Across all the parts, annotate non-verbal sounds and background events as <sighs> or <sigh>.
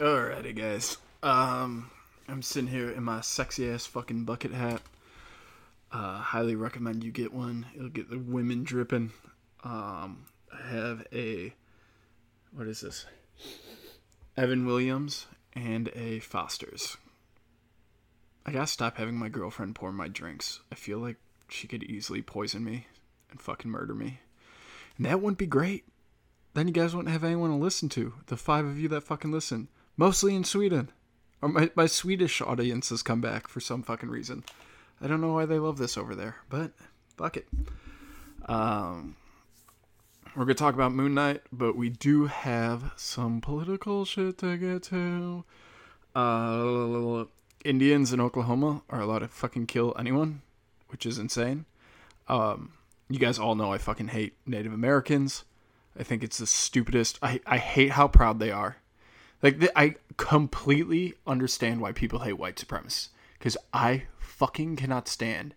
Alrighty, guys. Um, I'm sitting here in my sexy ass fucking bucket hat. Uh, highly recommend you get one. It'll get the women dripping. Um, I have a what is this? Evan Williams and a Foster's. I gotta stop having my girlfriend pour my drinks. I feel like she could easily poison me and fucking murder me. And that wouldn't be great. Then you guys wouldn't have anyone to listen to. The five of you that fucking listen. Mostly in Sweden. Or my, my Swedish audience has come back for some fucking reason. I don't know why they love this over there, but fuck it. Um, we're gonna talk about Moon Knight, but we do have some political shit to get to. Uh, Indians in Oklahoma are allowed to fucking kill anyone, which is insane. Um, you guys all know I fucking hate Native Americans. I think it's the stupidest. I, I hate how proud they are. Like I completely understand why people hate white supremacists because I fucking cannot stand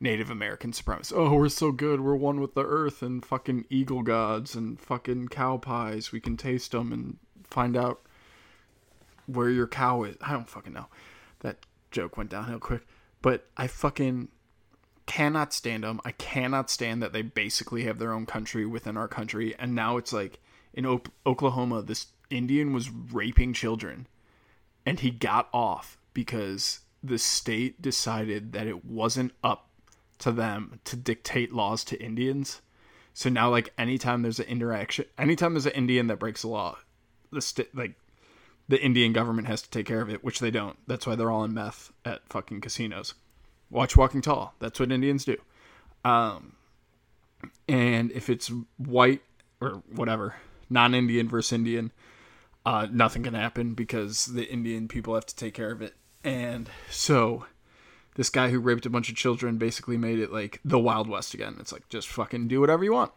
Native American supremacists. Oh, we're so good. We're one with the earth and fucking eagle gods and fucking cow pies. We can taste them and find out where your cow is. I don't fucking know. That joke went downhill quick. But I fucking cannot stand them. I cannot stand that they basically have their own country within our country. And now it's like in o- Oklahoma, this Indian was raping children and he got off because the state decided that it wasn't up to them to dictate laws to Indians. So now, like, anytime there's an interaction, anytime there's an Indian that breaks a law, the state, like, the Indian government has to take care of it, which they don't. That's why they're all in meth at fucking casinos. Watch Walking Tall. That's what Indians do. Um, and if it's white or whatever, non-Indian versus Indian, uh, nothing can happen because the Indian people have to take care of it. And so this guy who raped a bunch of children basically made it like the Wild West again. It's like just fucking do whatever you want.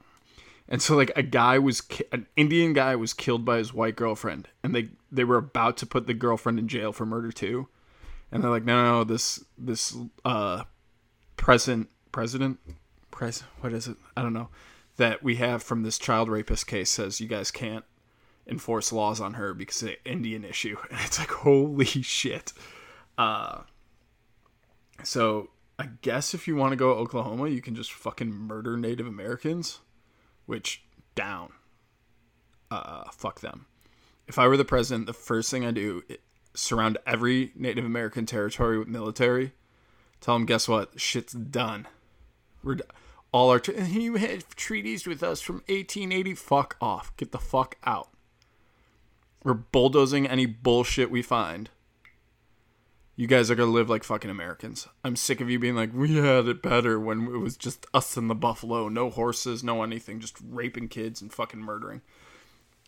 And so like a guy was ki- an Indian guy was killed by his white girlfriend, and they they were about to put the girlfriend in jail for murder too. And they're like, no, no, no this this uh, present president, pres what is it? I don't know. That we have from this child rapist case says you guys can't enforce laws on her because of the Indian issue. <laughs> And it's like, holy shit. Uh, so I guess if you want to go to Oklahoma, you can just fucking murder Native Americans, which down. Uh, fuck them. If I were the president, the first thing I do is surround every Native American territory with military. Tell them, guess what? Shit's done. We're d- all our. Tra- you had treaties with us from 1880. Fuck off. Get the fuck out. We're bulldozing any bullshit we find. You guys are gonna live like fucking Americans. I'm sick of you being like, we had it better when it was just us and the buffalo, no horses, no anything, just raping kids and fucking murdering.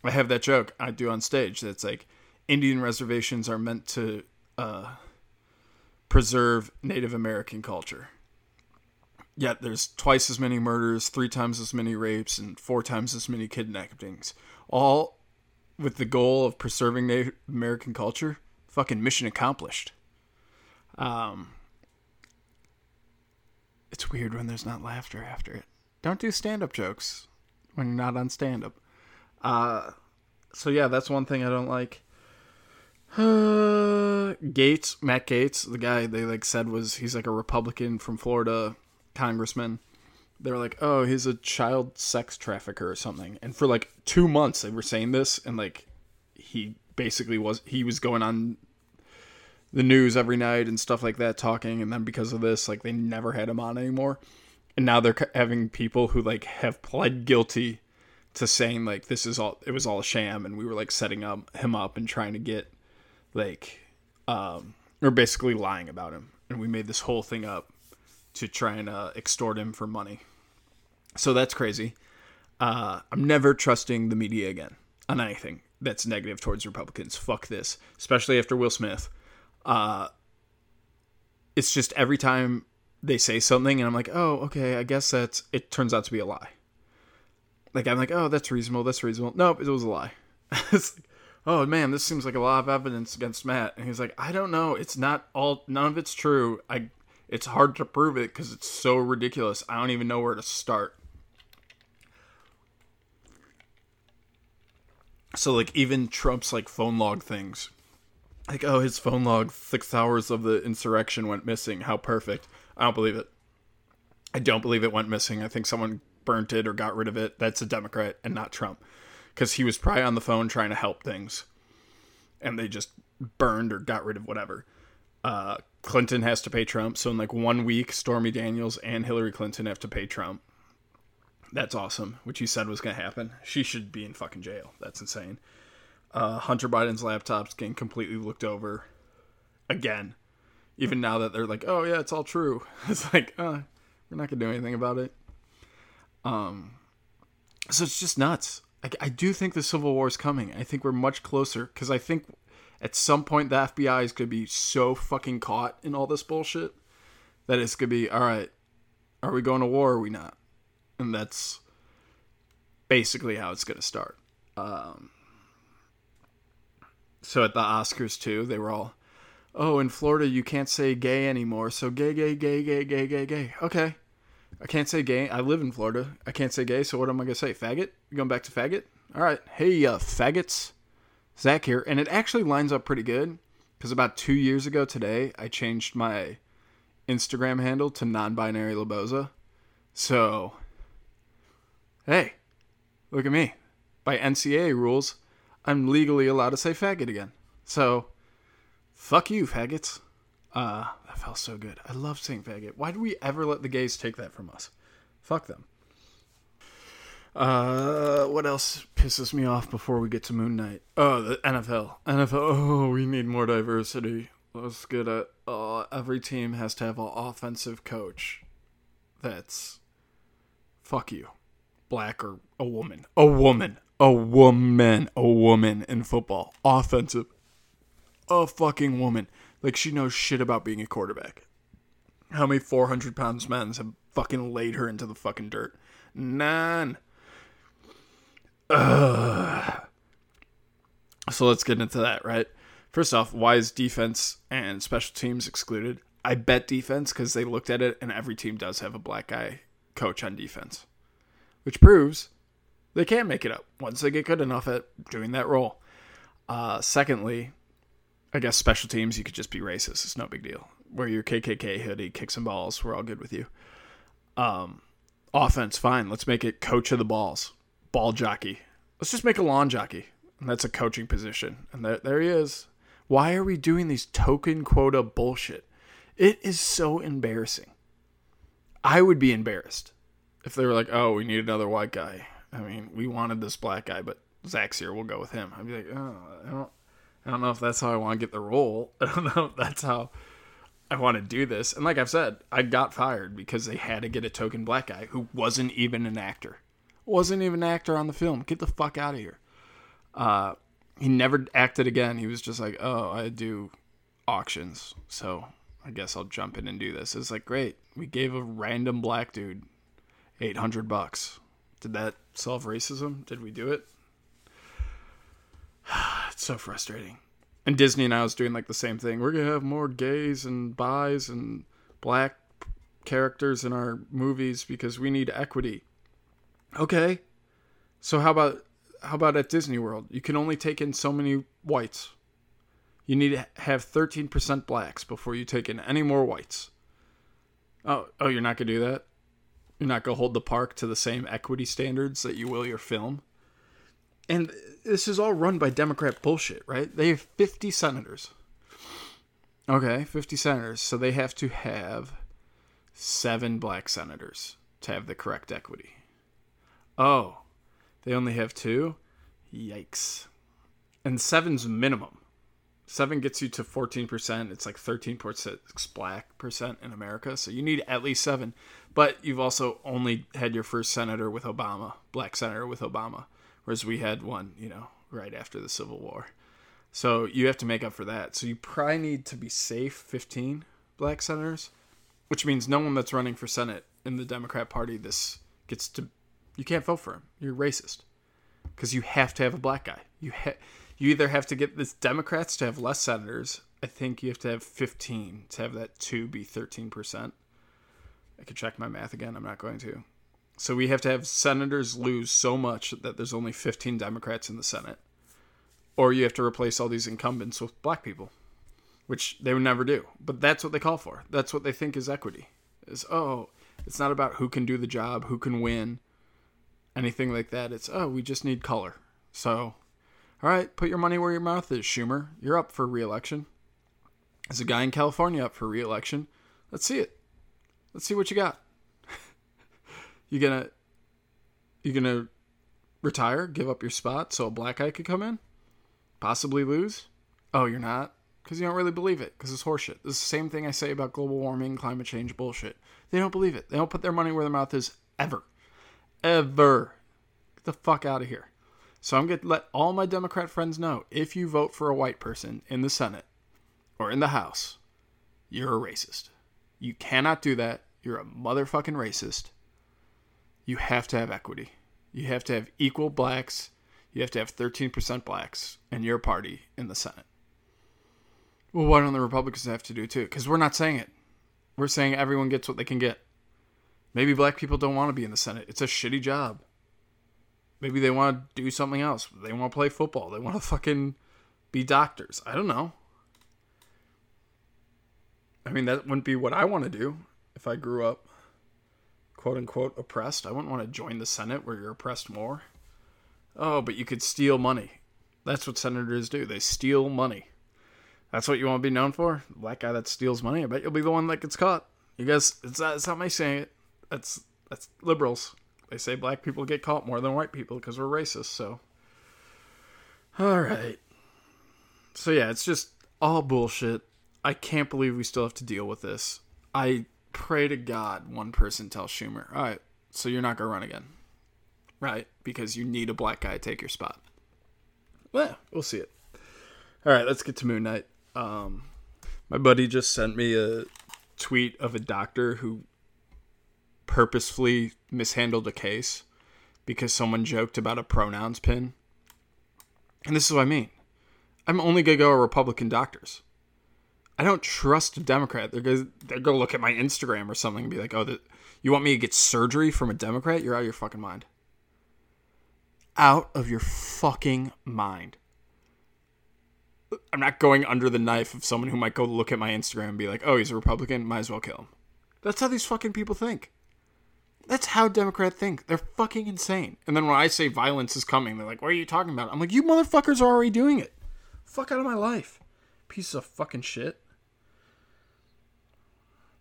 I have that joke I do on stage that's like, Indian reservations are meant to uh, preserve Native American culture. Yet there's twice as many murders, three times as many rapes, and four times as many kidnappings. All with the goal of preserving Native American culture. Fucking mission accomplished. Um, it's weird when there's not laughter after it. Don't do stand up jokes when you're not on stand up. Uh, so yeah, that's one thing I don't like. Uh, <sighs> Gaetz, Matt Gaetz, the guy they like said was he's like a Republican from Florida, congressman. They were like, oh, he's a child sex trafficker or something. And for like two months, they were saying this, and like he basically was he was going on the news every night and stuff like that talking and then because of this like they never had him on anymore. And now they're having people who like have pled guilty to saying like this is all it was all a sham and we were like setting up him up and trying to get like um or basically lying about him. And we made this whole thing up to try and uh, extort him for money. So that's crazy. Uh i'm never trusting the media again on anything that's negative towards republicans. Fuck this. Especially after will smith. Uh it's just every time they say something and i'm like oh okay i guess that's it turns out to be a lie. Like i'm like oh that's reasonable that's reasonable. Nope it was a lie. <laughs> It's like, oh man this seems like a lot of evidence against matt. And he's like i don't know it's not all none of it's true. I it's hard to prove it because it's so ridiculous i don't even know where to start so like even trump's like phone log things like, oh, his phone log, six hours of the insurrection went missing. How perfect. I don't believe it. I don't believe it went missing. I think someone burnt it or got rid of it. That's a Democrat and not Trump. Because he was probably on the phone trying to help things. And they just burned or got rid of whatever. Uh, Clinton has to pay Trump. So in like one week, Stormy Daniels and Hillary Clinton have to pay Trump. That's awesome. Which you said was going to happen. She should be in fucking jail. That's insane. Uh, Hunter Biden's laptop's getting completely looked over again. Even now that they're like, oh yeah, it's all true. <laughs> It's like, uh, we're not gonna do anything about it. Um, so it's just nuts. I, I do think the Civil War is coming. I think we're much closer because I think at some point the FBI is gonna be so fucking caught in all this bullshit that it's gonna be all right. Are we going to war? or Are we not? And that's basically how it's gonna start. Um, so at the Oscars too, they were all, "Oh, in Florida you can't say gay anymore, so gay, gay, gay, gay, gay, gay, gay." Okay, I can't say gay. I live in Florida. I can't say gay, so what am I gonna say? Faggot? You going back to faggot? All right. Hey, uh, faggots. Zach here, and it actually lines up pretty good because about two years ago today, I changed my Instagram handle to non-binary Laboza. So, hey, look at me. By NCAA rules, I'm legally allowed to say faggot again. So, fuck you, faggots. Uh, that felt so good. I love saying faggot. Why do we ever let the gays take that from us? Fuck them. Uh, what else pisses me off before we get to Moon Knight? Oh, the NFL. NFL. Oh, we need more diversity. Let's get it. Uh, every team has to have an offensive coach. That's fuck you, black or a woman. A woman. A woman. A woman in football. Offensive. A fucking woman. Like she knows shit about being a quarterback. How many 400 pounds men have fucking laid her into the fucking dirt? None. Ugh. So let's get into that, right? First off, why is defense and special teams excluded? I bet defense because they looked at it and every team does have a black guy coach on defense, which proves they can't make it up once they get good enough at doing that role. Uh, secondly, I guess special teams, you could just be racist. It's no big deal. Wear your KKK hoodie, kick some balls. We're all good with you. Um, offense, fine. Let's make it coach of the balls, ball jockey. Let's just make a lawn jockey. And that's a coaching position. And there, there he is. Why are we doing these token quota bullshit? It is so embarrassing. I would be embarrassed if they were like, "Oh, we need another white guy." I mean, we wanted this black guy, but Zach's here. We'll go with him. I'd be like, "Oh, I don't, I don't know if that's how I want to get the role. <laughs> I don't know if that's how I want to do this." And like I've said, I got fired because they had to get a token black guy who wasn't even an actor, wasn't even an actor on the film. Get the fuck out of here. Uh, he never acted again. He was just like, "Oh, I do auctions, so I guess I'll jump in and do this." It's like, great. We gave a random black dude eight hundred bucks. Did that solve racism? Did we do it? <sighs> it's so frustrating. And Disney and I was doing like the same thing. We're gonna have more gays and bis and black characters in our movies because we need equity. Okay. So how about how about at Disney World? You can only take in so many whites. You need to have 13% blacks before you take in any more whites. Oh, oh, you're not gonna do that. You're not gonna hold the park to the same equity standards that you will your film. And this is all run by Democrat bullshit, right? They have 50 senators. Okay, 50 senators. So they have to have seven black senators to have the correct equity. Oh, they only have two? Yikes. And seven's minimum. Seven gets you to 14%. It's like 13% black percent in America. So you need at least seven. But you've also only had your first senator with Obama, black senator with Obama, whereas we had one, you know, right after the Civil War. So you have to make up for that. So you probably need to be safe 15 black senators, which means no one that's running for Senate in the Democrat Party this gets to you can't vote for him. You're racist because you have to have a black guy. You ha- you either have to get the Democrats to have less senators. I think you have to have 15 to have that two be 13 percent. I could check my math again. I'm not going to. So we have to have senators lose so much that there's only 15 Democrats in the Senate, or you have to replace all these incumbents with black people, which they would never do. But that's what they call for. That's what they think is equity. Is oh, it's not about who can do the job, who can win, anything like that. It's oh, we just need color. So, all right, put your money where your mouth is, Schumer. You're up for reelection. There's a guy in California up for reelection. Let's see it. Let's see what you got. <laughs> you gonna you gonna retire, give up your spot so a black guy could come in? Possibly lose? Oh, you're not? Because you don't really believe it, because it's horseshit. This is the same thing I say about global warming, climate change bullshit. They don't believe it. They don't put their money where their mouth is ever. Ever. Get the fuck out of here. So I'm going to let all my Democrat friends know if you vote for a white person in the Senate or in the House, you're a racist. You cannot do that. You're a motherfucking racist. You have to have equity. You have to have equal blacks. You have to have 13% blacks in your party in the Senate. Well, why don't the Republicans have to do too? Because we're not saying it. We're saying everyone gets what they can get. Maybe black people don't want to be in the Senate. It's a shitty job. Maybe they want to do something else. They want to play football. They want to fucking be doctors. I don't know. I mean, that wouldn't be what I want to do if I grew up quote unquote oppressed. I wouldn't want to join the Senate where you're oppressed more. Oh, but you could steal money. That's what senators do. They steal money. That's what you want to be known for? Black guy that steals money. I bet you'll be the one that gets caught. You guys, it's not, it's not me saying it. That's that's liberals. They say black people get caught more than white people because we're racist. So, all right. So yeah, it's just all bullshit. I can't believe we still have to deal with this. I pray to God one person tells Schumer, all right, so you're not going to run again. Right? Because you need a black guy to take your spot. Well, we'll see it. All right, let's get to Moon Knight. Um, my buddy just sent me a tweet of a doctor who purposefully mishandled a case because someone joked about a pronouns pin. And this is what I mean. I'm only to go to Republican doctors. I don't trust a Democrat. They're gonna they're gonna look at my Instagram or something and be like, "Oh, the, you want me to get surgery from a Democrat? You're out of your fucking mind." Out of your fucking mind. I'm not going under the knife of someone who might go look at my Instagram and be like, "Oh, he's a Republican. Might as well kill him." That's how these fucking people think. That's how Democrats think. They're fucking insane. And then when I say violence is coming, they're like, "What are you talking about?" I'm like, "You motherfuckers are already doing it. Fuck out of my life, piece of fucking shit."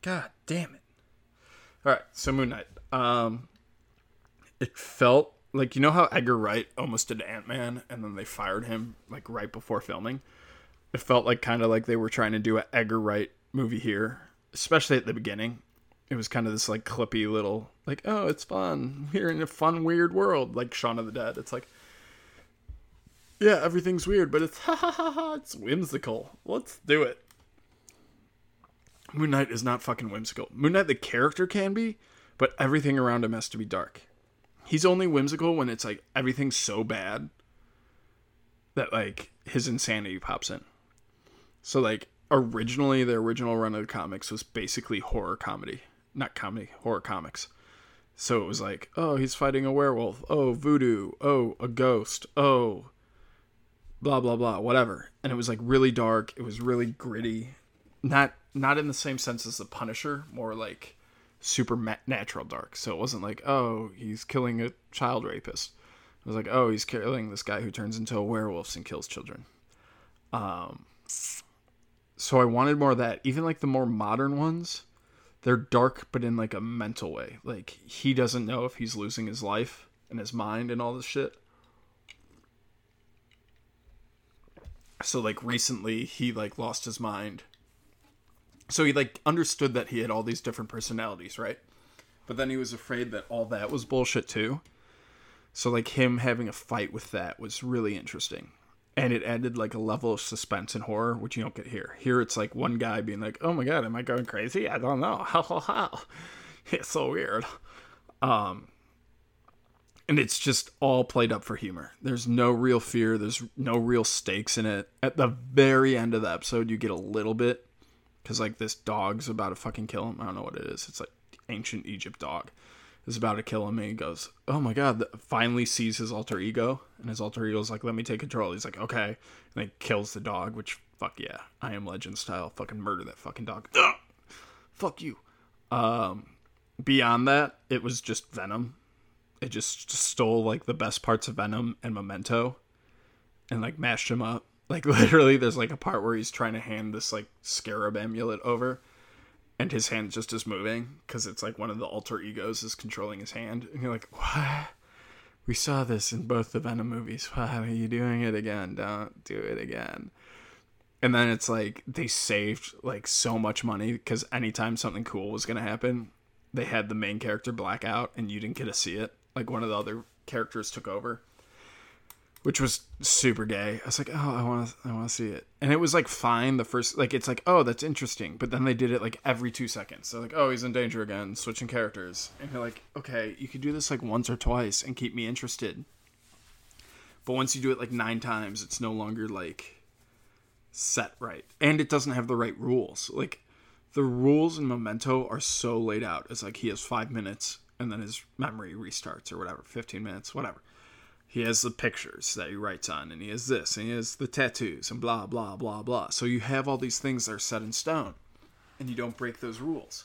God damn it. All right, so Moon Knight. Um, it felt like you know how Edgar Wright almost did Ant Man, and then they fired him like right before filming. It felt like kind of like they were trying to do an Edgar Wright movie here, especially at the beginning. It was kind of this like clippy little like, oh, it's fun. We're in a fun, weird world, like Shaun of the Dead. It's like, yeah, everything's weird, but it's <laughs> ha ha ha ha. It's whimsical. Let's do it. Moon Knight is not fucking whimsical. Moon Knight, the character can be, but everything around him has to be dark. He's only whimsical when it's like everything's so bad that like his insanity pops in. So like originally the original run of the comics was basically horror comedy, not comedy, horror comics. So it was like, oh, he's fighting a werewolf. Oh, voodoo. Oh, a ghost. Oh, blah blah blah, whatever. And it was like really dark. It was really gritty. Not not in the same sense as the Punisher, more like supernatural dark. So it wasn't like, oh, he's killing a child rapist. It was like, oh, he's killing this guy who turns into a werewolf and kills children. Um, so I wanted more of that. Even like the more modern ones, they're dark, but in like a mental way. Like he doesn't know if he's losing his life and his mind and all this shit. So like recently, he like lost his mind so he like understood that he had all these different personalities, right? But then he was afraid that all that was bullshit too. So like him having a fight with that was really interesting. And it added like a level of suspense and horror, which you don't get here. Here it's like one guy being like, "Oh my god, am I going crazy? I don't know. <laughs> How how how." <laughs> It's so weird. Um and it's just all played up for humor. There's no real fear, there's no real stakes in it. At the very end of the episode, you get a little bit because like this dog's about to fucking kill him. I don't know what it is. It's like ancient Egypt dog, is about to kill him and he goes, "Oh my god!" Finally sees his alter ego, and his alter ego's like, "Let me take control." He's like, "Okay," and he kills the dog. Which fuck yeah, I am Legend style. Fucking murder that fucking dog. Ugh! Fuck you. Um, beyond that, it was just Venom. It just stole like the best parts of Venom and Memento, and like mashed him up. Like <laughs> literally, there's like a part where he's trying to hand this like scarab amulet over and his hand just is moving because it's like one of the alter egos is controlling his hand and you're like what we saw this in both the venom movies. Why are you doing it again? Don't do it again. And then it's like they saved like so much money because anytime something cool was to happen they had the main character black out and you didn't get to see it. Like one of the other characters took over which was super gay. I was like, oh, I want to, I want to see it, and it was like fine. The first, like, it's like, oh, that's interesting, but then they did it like every two seconds. So like, oh, he's in danger again, switching characters, and you're like, okay, you could do this like once or twice and keep me interested. But once you do it like nine times, it's no longer like set right, and it doesn't have the right rules. Like, the rules in Memento are so laid out. It's like he has five minutes, and then his memory restarts or whatever, fifteen minutes, whatever he has the pictures that he writes on, and he has this, and he has the tattoos, and blah, blah, blah, blah. So you have all these things that are set in stone, and you don't break those rules.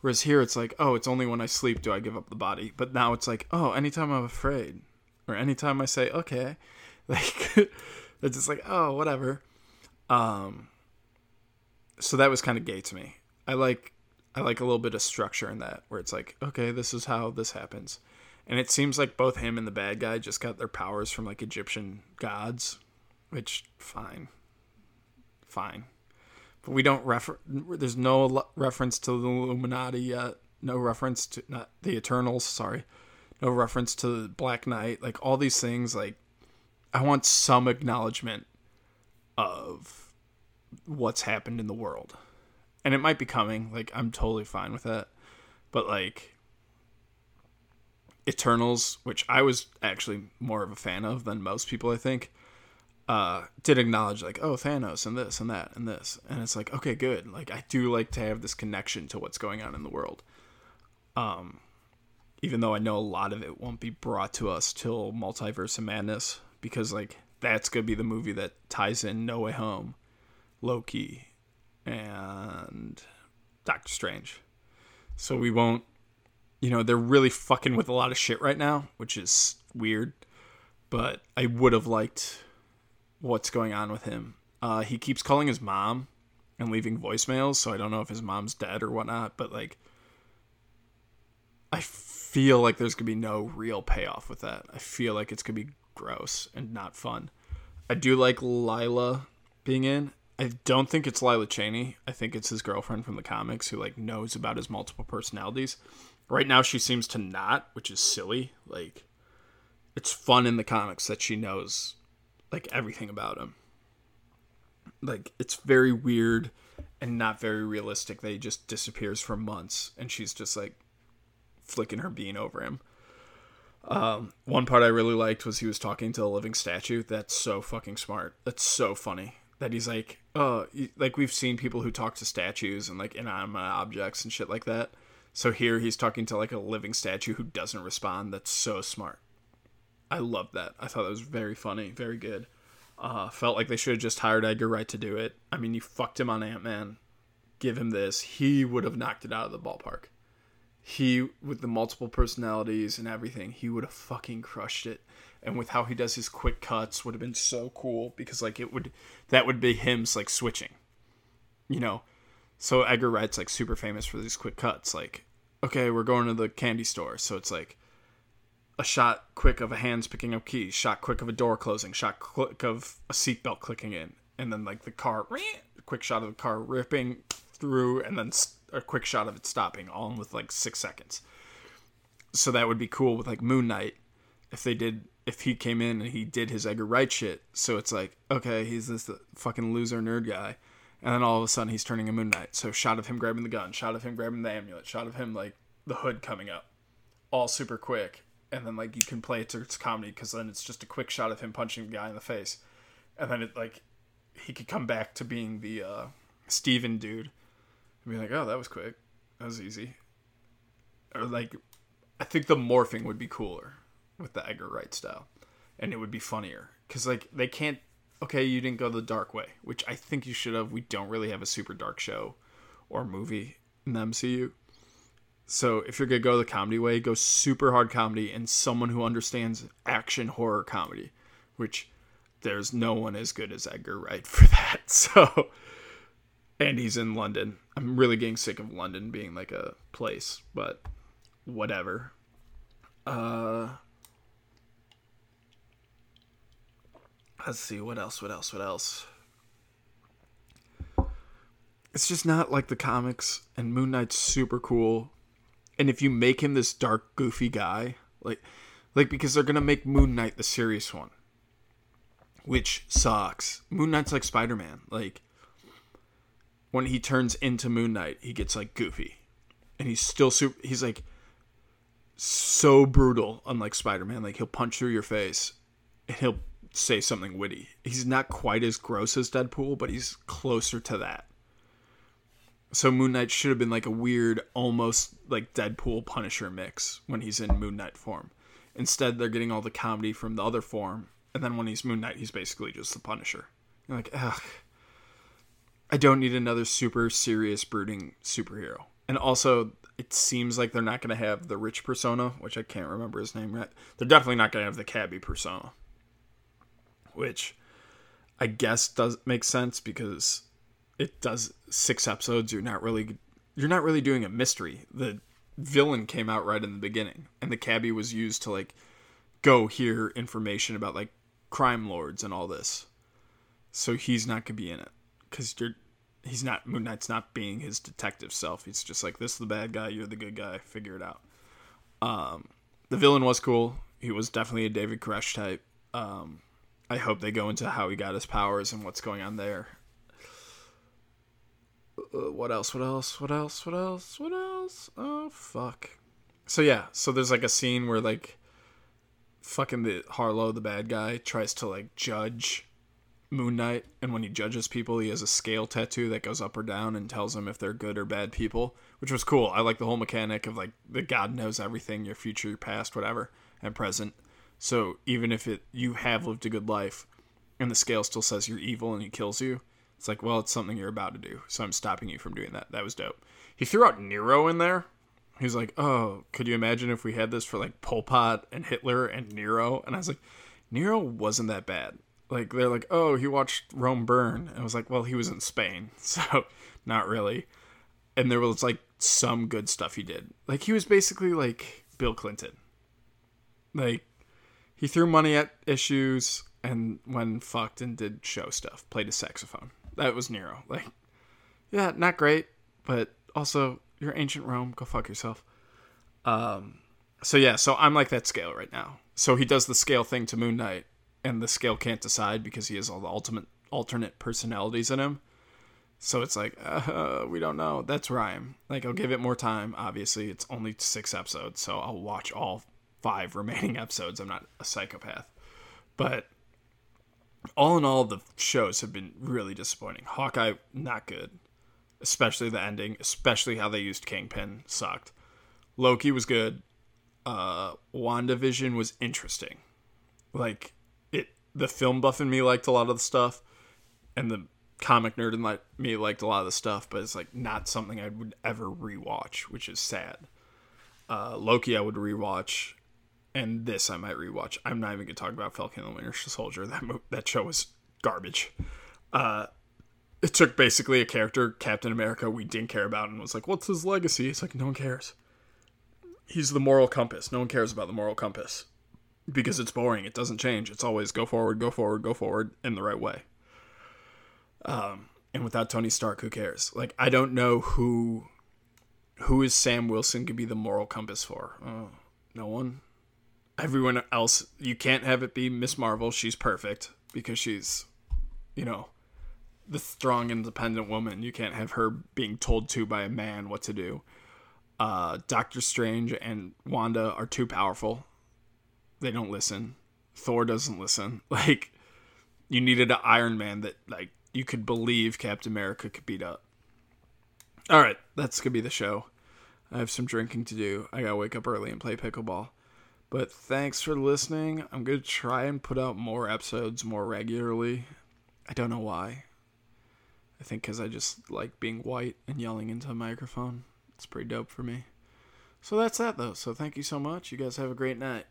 Whereas here, it's like, oh, it's only when I sleep do I give up the body. But now it's like, oh, anytime I'm afraid, or anytime I say, okay, <laughs> like, it's just like, oh, whatever. Um, so that was kind of gay to me. I like, I like a little bit of structure in that, where it's like, okay, this is how this happens and it seems like both him and the bad guy just got their powers from like Egyptian gods, which fine, fine. But we don't refer. There's no reference to the Illuminati yet. No reference to not the Eternals. Sorry, no reference to Black Knight. Like all these things. Like I want some acknowledgement of what's happened in the world, and it might be coming. Like I'm totally fine with that. But like Eternals, which I was actually more of a fan of than most people, I think, uh, did acknowledge like, oh, Thanos and this and that and this, and it's like, okay, good. Like I do like to have this connection to what's going on in the world. Um, even though I know a lot of it won't be brought to us till Multiverse of Madness, because like that's gonna be the movie that ties in No Way Home, Loki, and Doctor Strange. So we won't you know, they're really fucking with a lot of shit right now, which is weird. But I would have liked what's going on with him. Uh, he keeps calling his mom and leaving voicemails, so I don't know if his mom's dead or whatnot, but like, I feel like there's gonna be no real payoff with that. I feel like it's gonna be gross and not fun. I do like Lila being in. I don't think it's Lila Cheney. I think it's his girlfriend from the comics who like knows about his multiple personalities. Right now, she seems to not, which is silly. Like, it's fun in the comics that she knows, like, everything about him. Like, it's very weird and not very realistic that he just disappears for months and she's just, like, flicking her bean over him. Um, one part I really liked was he was talking to a living statue. That's so fucking smart. That's so funny. That he's like, oh, like we've seen people who talk to statues and like inanimate objects and shit like that. So here he's talking to like a living statue who doesn't respond. That's so smart. I love that. I thought that was very funny, very good. Uh, felt like they should have just hired Edgar Wright to do it. I mean, you fucked him on Ant Man. Give him this. He would have knocked it out of the ballpark. He, with the multiple personalities and everything, he would have fucking crushed it. And with how he does his quick cuts, would have been so cool because like it would, that would be him like switching. You know, so Edgar Wright's like super famous for these quick cuts. Like, okay, we're going to the candy store, so it's like a shot quick of a hands picking up keys, shot quick of a door closing, shot quick of a seatbelt clicking in, and then like the car, <sniffs> quick shot of the car ripping through, and then a quick shot of it stopping, all in with like six seconds. So that would be cool with like Moon Knight if they did if he came in and he did his Edgar Wright shit. So it's like, okay, he's this fucking loser nerd guy and then all of a sudden he's turning a Moon Knight. So shot of him grabbing the gun, shot of him grabbing the amulet, shot of him like the hood coming up, all super quick. And then like you can play it to its comedy because then it's just a quick shot of him punching the guy in the face, and then it like he could come back to being the uh, Steven dude, and be like, oh that was quick, that was easy, or like I think the morphing would be cooler with the Edgar Wright style, and it would be funnier because like they can't. Okay, you didn't go the dark way, which I think you should have. We don't really have a super dark show or movie in the MCU. So if you're gonna go the comedy way, go super hard comedy and someone who understands action horror comedy, which there's no one as good as Edgar Wright for <laughs> that. So and he's in London. I'm really getting sick of London being like a place, but whatever. Uh Let's see what else, what else, what else. It's just not like the comics and Moon Knight's super cool. And if you make him this dark goofy guy, like like because they're to make Moon Knight the serious one, which sucks. Moon Knight's like Spider-Man. Like when he turns into Moon Knight, he gets like goofy, and he's still super. He's like so brutal, unlike Spider Man. Like he'll punch through your face, and he'll say something witty. He's not quite as gross as Deadpool, but he's closer to that. So Moon Knight should have been like a weird, almost like Deadpool Punisher mix when he's in Moon Knight form. Instead, they're getting all the comedy from the other form, and then when he's Moon Knight, he's basically just the Punisher. You're like, ugh I don't need another super serious brooding superhero. And also, it seems like they're not going to have the rich persona, which I can't remember his name right. They're definitely not going to have the cabbie persona, which I guess does make sense because it does six episodes. You're not really you're not really doing a mystery. The villain came out right in the beginning, and the cabbie was used to like go hear information about like crime lords and all this. So he's not gonna be in it because you're he's not Moon Knight's not being his detective self. He's just like this is the bad guy, you're the good guy. Figure it out. Um, the villain was cool. He was definitely a David Koresh type. Um, I hope they go into how he got his powers and what's going on there. Uh, what else? What else? What else? What else? What else? Oh fuck. So yeah, so there's like a scene where like fucking the Harrow, the bad guy, tries to like judge Moon Knight, and when he judges people, he has a scale tattoo that goes up or down and tells him if they're good or bad people, which was cool. I like the whole mechanic of like the God knows everything, your future, your past, whatever, and present. So even if it you have lived a good life, and the scale still says you're evil and he kills you, it's like, well, it's something you're about to do, so I'm stopping you from doing that. That was dope. He threw out Nero in there. He's like, oh, could you imagine if we had this for like Pol Pot and Hitler and Nero? And I was like, Nero wasn't that bad like they're like, oh, he watched Rome burn. And I was like, well, he was in Spain, <laughs> so not really. And there was like some good stuff he did. Like he was basically like Bill Clinton. Like he threw money at issues and when fucked and did show stuff, played a saxophone. That was Nero. Like, yeah, not great, but also you're ancient Rome. Go fuck yourself. Um, so yeah, so I'm like that scale right now. So he does the scale thing to Moon Knight, and the scale can't decide because he has all the ultimate alternate personalities in him. So it's like, uh, we don't know. That's Ryan. Like, I'll give it more time. Obviously, it's only six episodes, so I'll watch all five <laughs> remaining episodes. I'm not a psychopath. But all in all, the shows have been really disappointing. Hawkeye, not good. Especially the ending, especially how they used Kingpin, sucked. Loki was good. Uh, WandaVision was interesting. Like, it, the film buff in me liked a lot of the stuff, and the comic nerd in me liked a lot of the stuff, but it's like not something I would ever rewatch, which is sad. Uh, Loki I would rewatch, and this I might rewatch. I'm not even gonna talk about Falcon and the Winter Soldier. That mo- that show was garbage. Uh, it took basically a character, Captain America, we didn't care about, and was like, "What's his legacy?" It's like no one cares. He's the moral compass. No one cares about the moral compass because it's boring. It doesn't change. It's always go forward, go forward, go forward in the right way. Um, and without Tony Stark, who cares? Like I don't know who who is Sam Wilson could be the moral compass for. Uh, no one. Everyone else, you can't have it be Miss Marvel. She's perfect because she's, you know, the strong, independent woman. You can't have her being told to by a man what to do. Uh, Doctor Strange and Wanda are too powerful they don't listen. Thor doesn't listen. <laughs> Like you needed an Iron Man that like you could believe Captain America could beat up. All right, that's gonna be the show. I have some drinking to do. I gotta wake up early and play pickleball. But thanks for listening. I'm gonna try and put out more episodes more regularly. I don't know why. I think because I just like being white and yelling into a microphone. It's pretty dope for me. So that's that though. So thank you so much. You guys have a great night.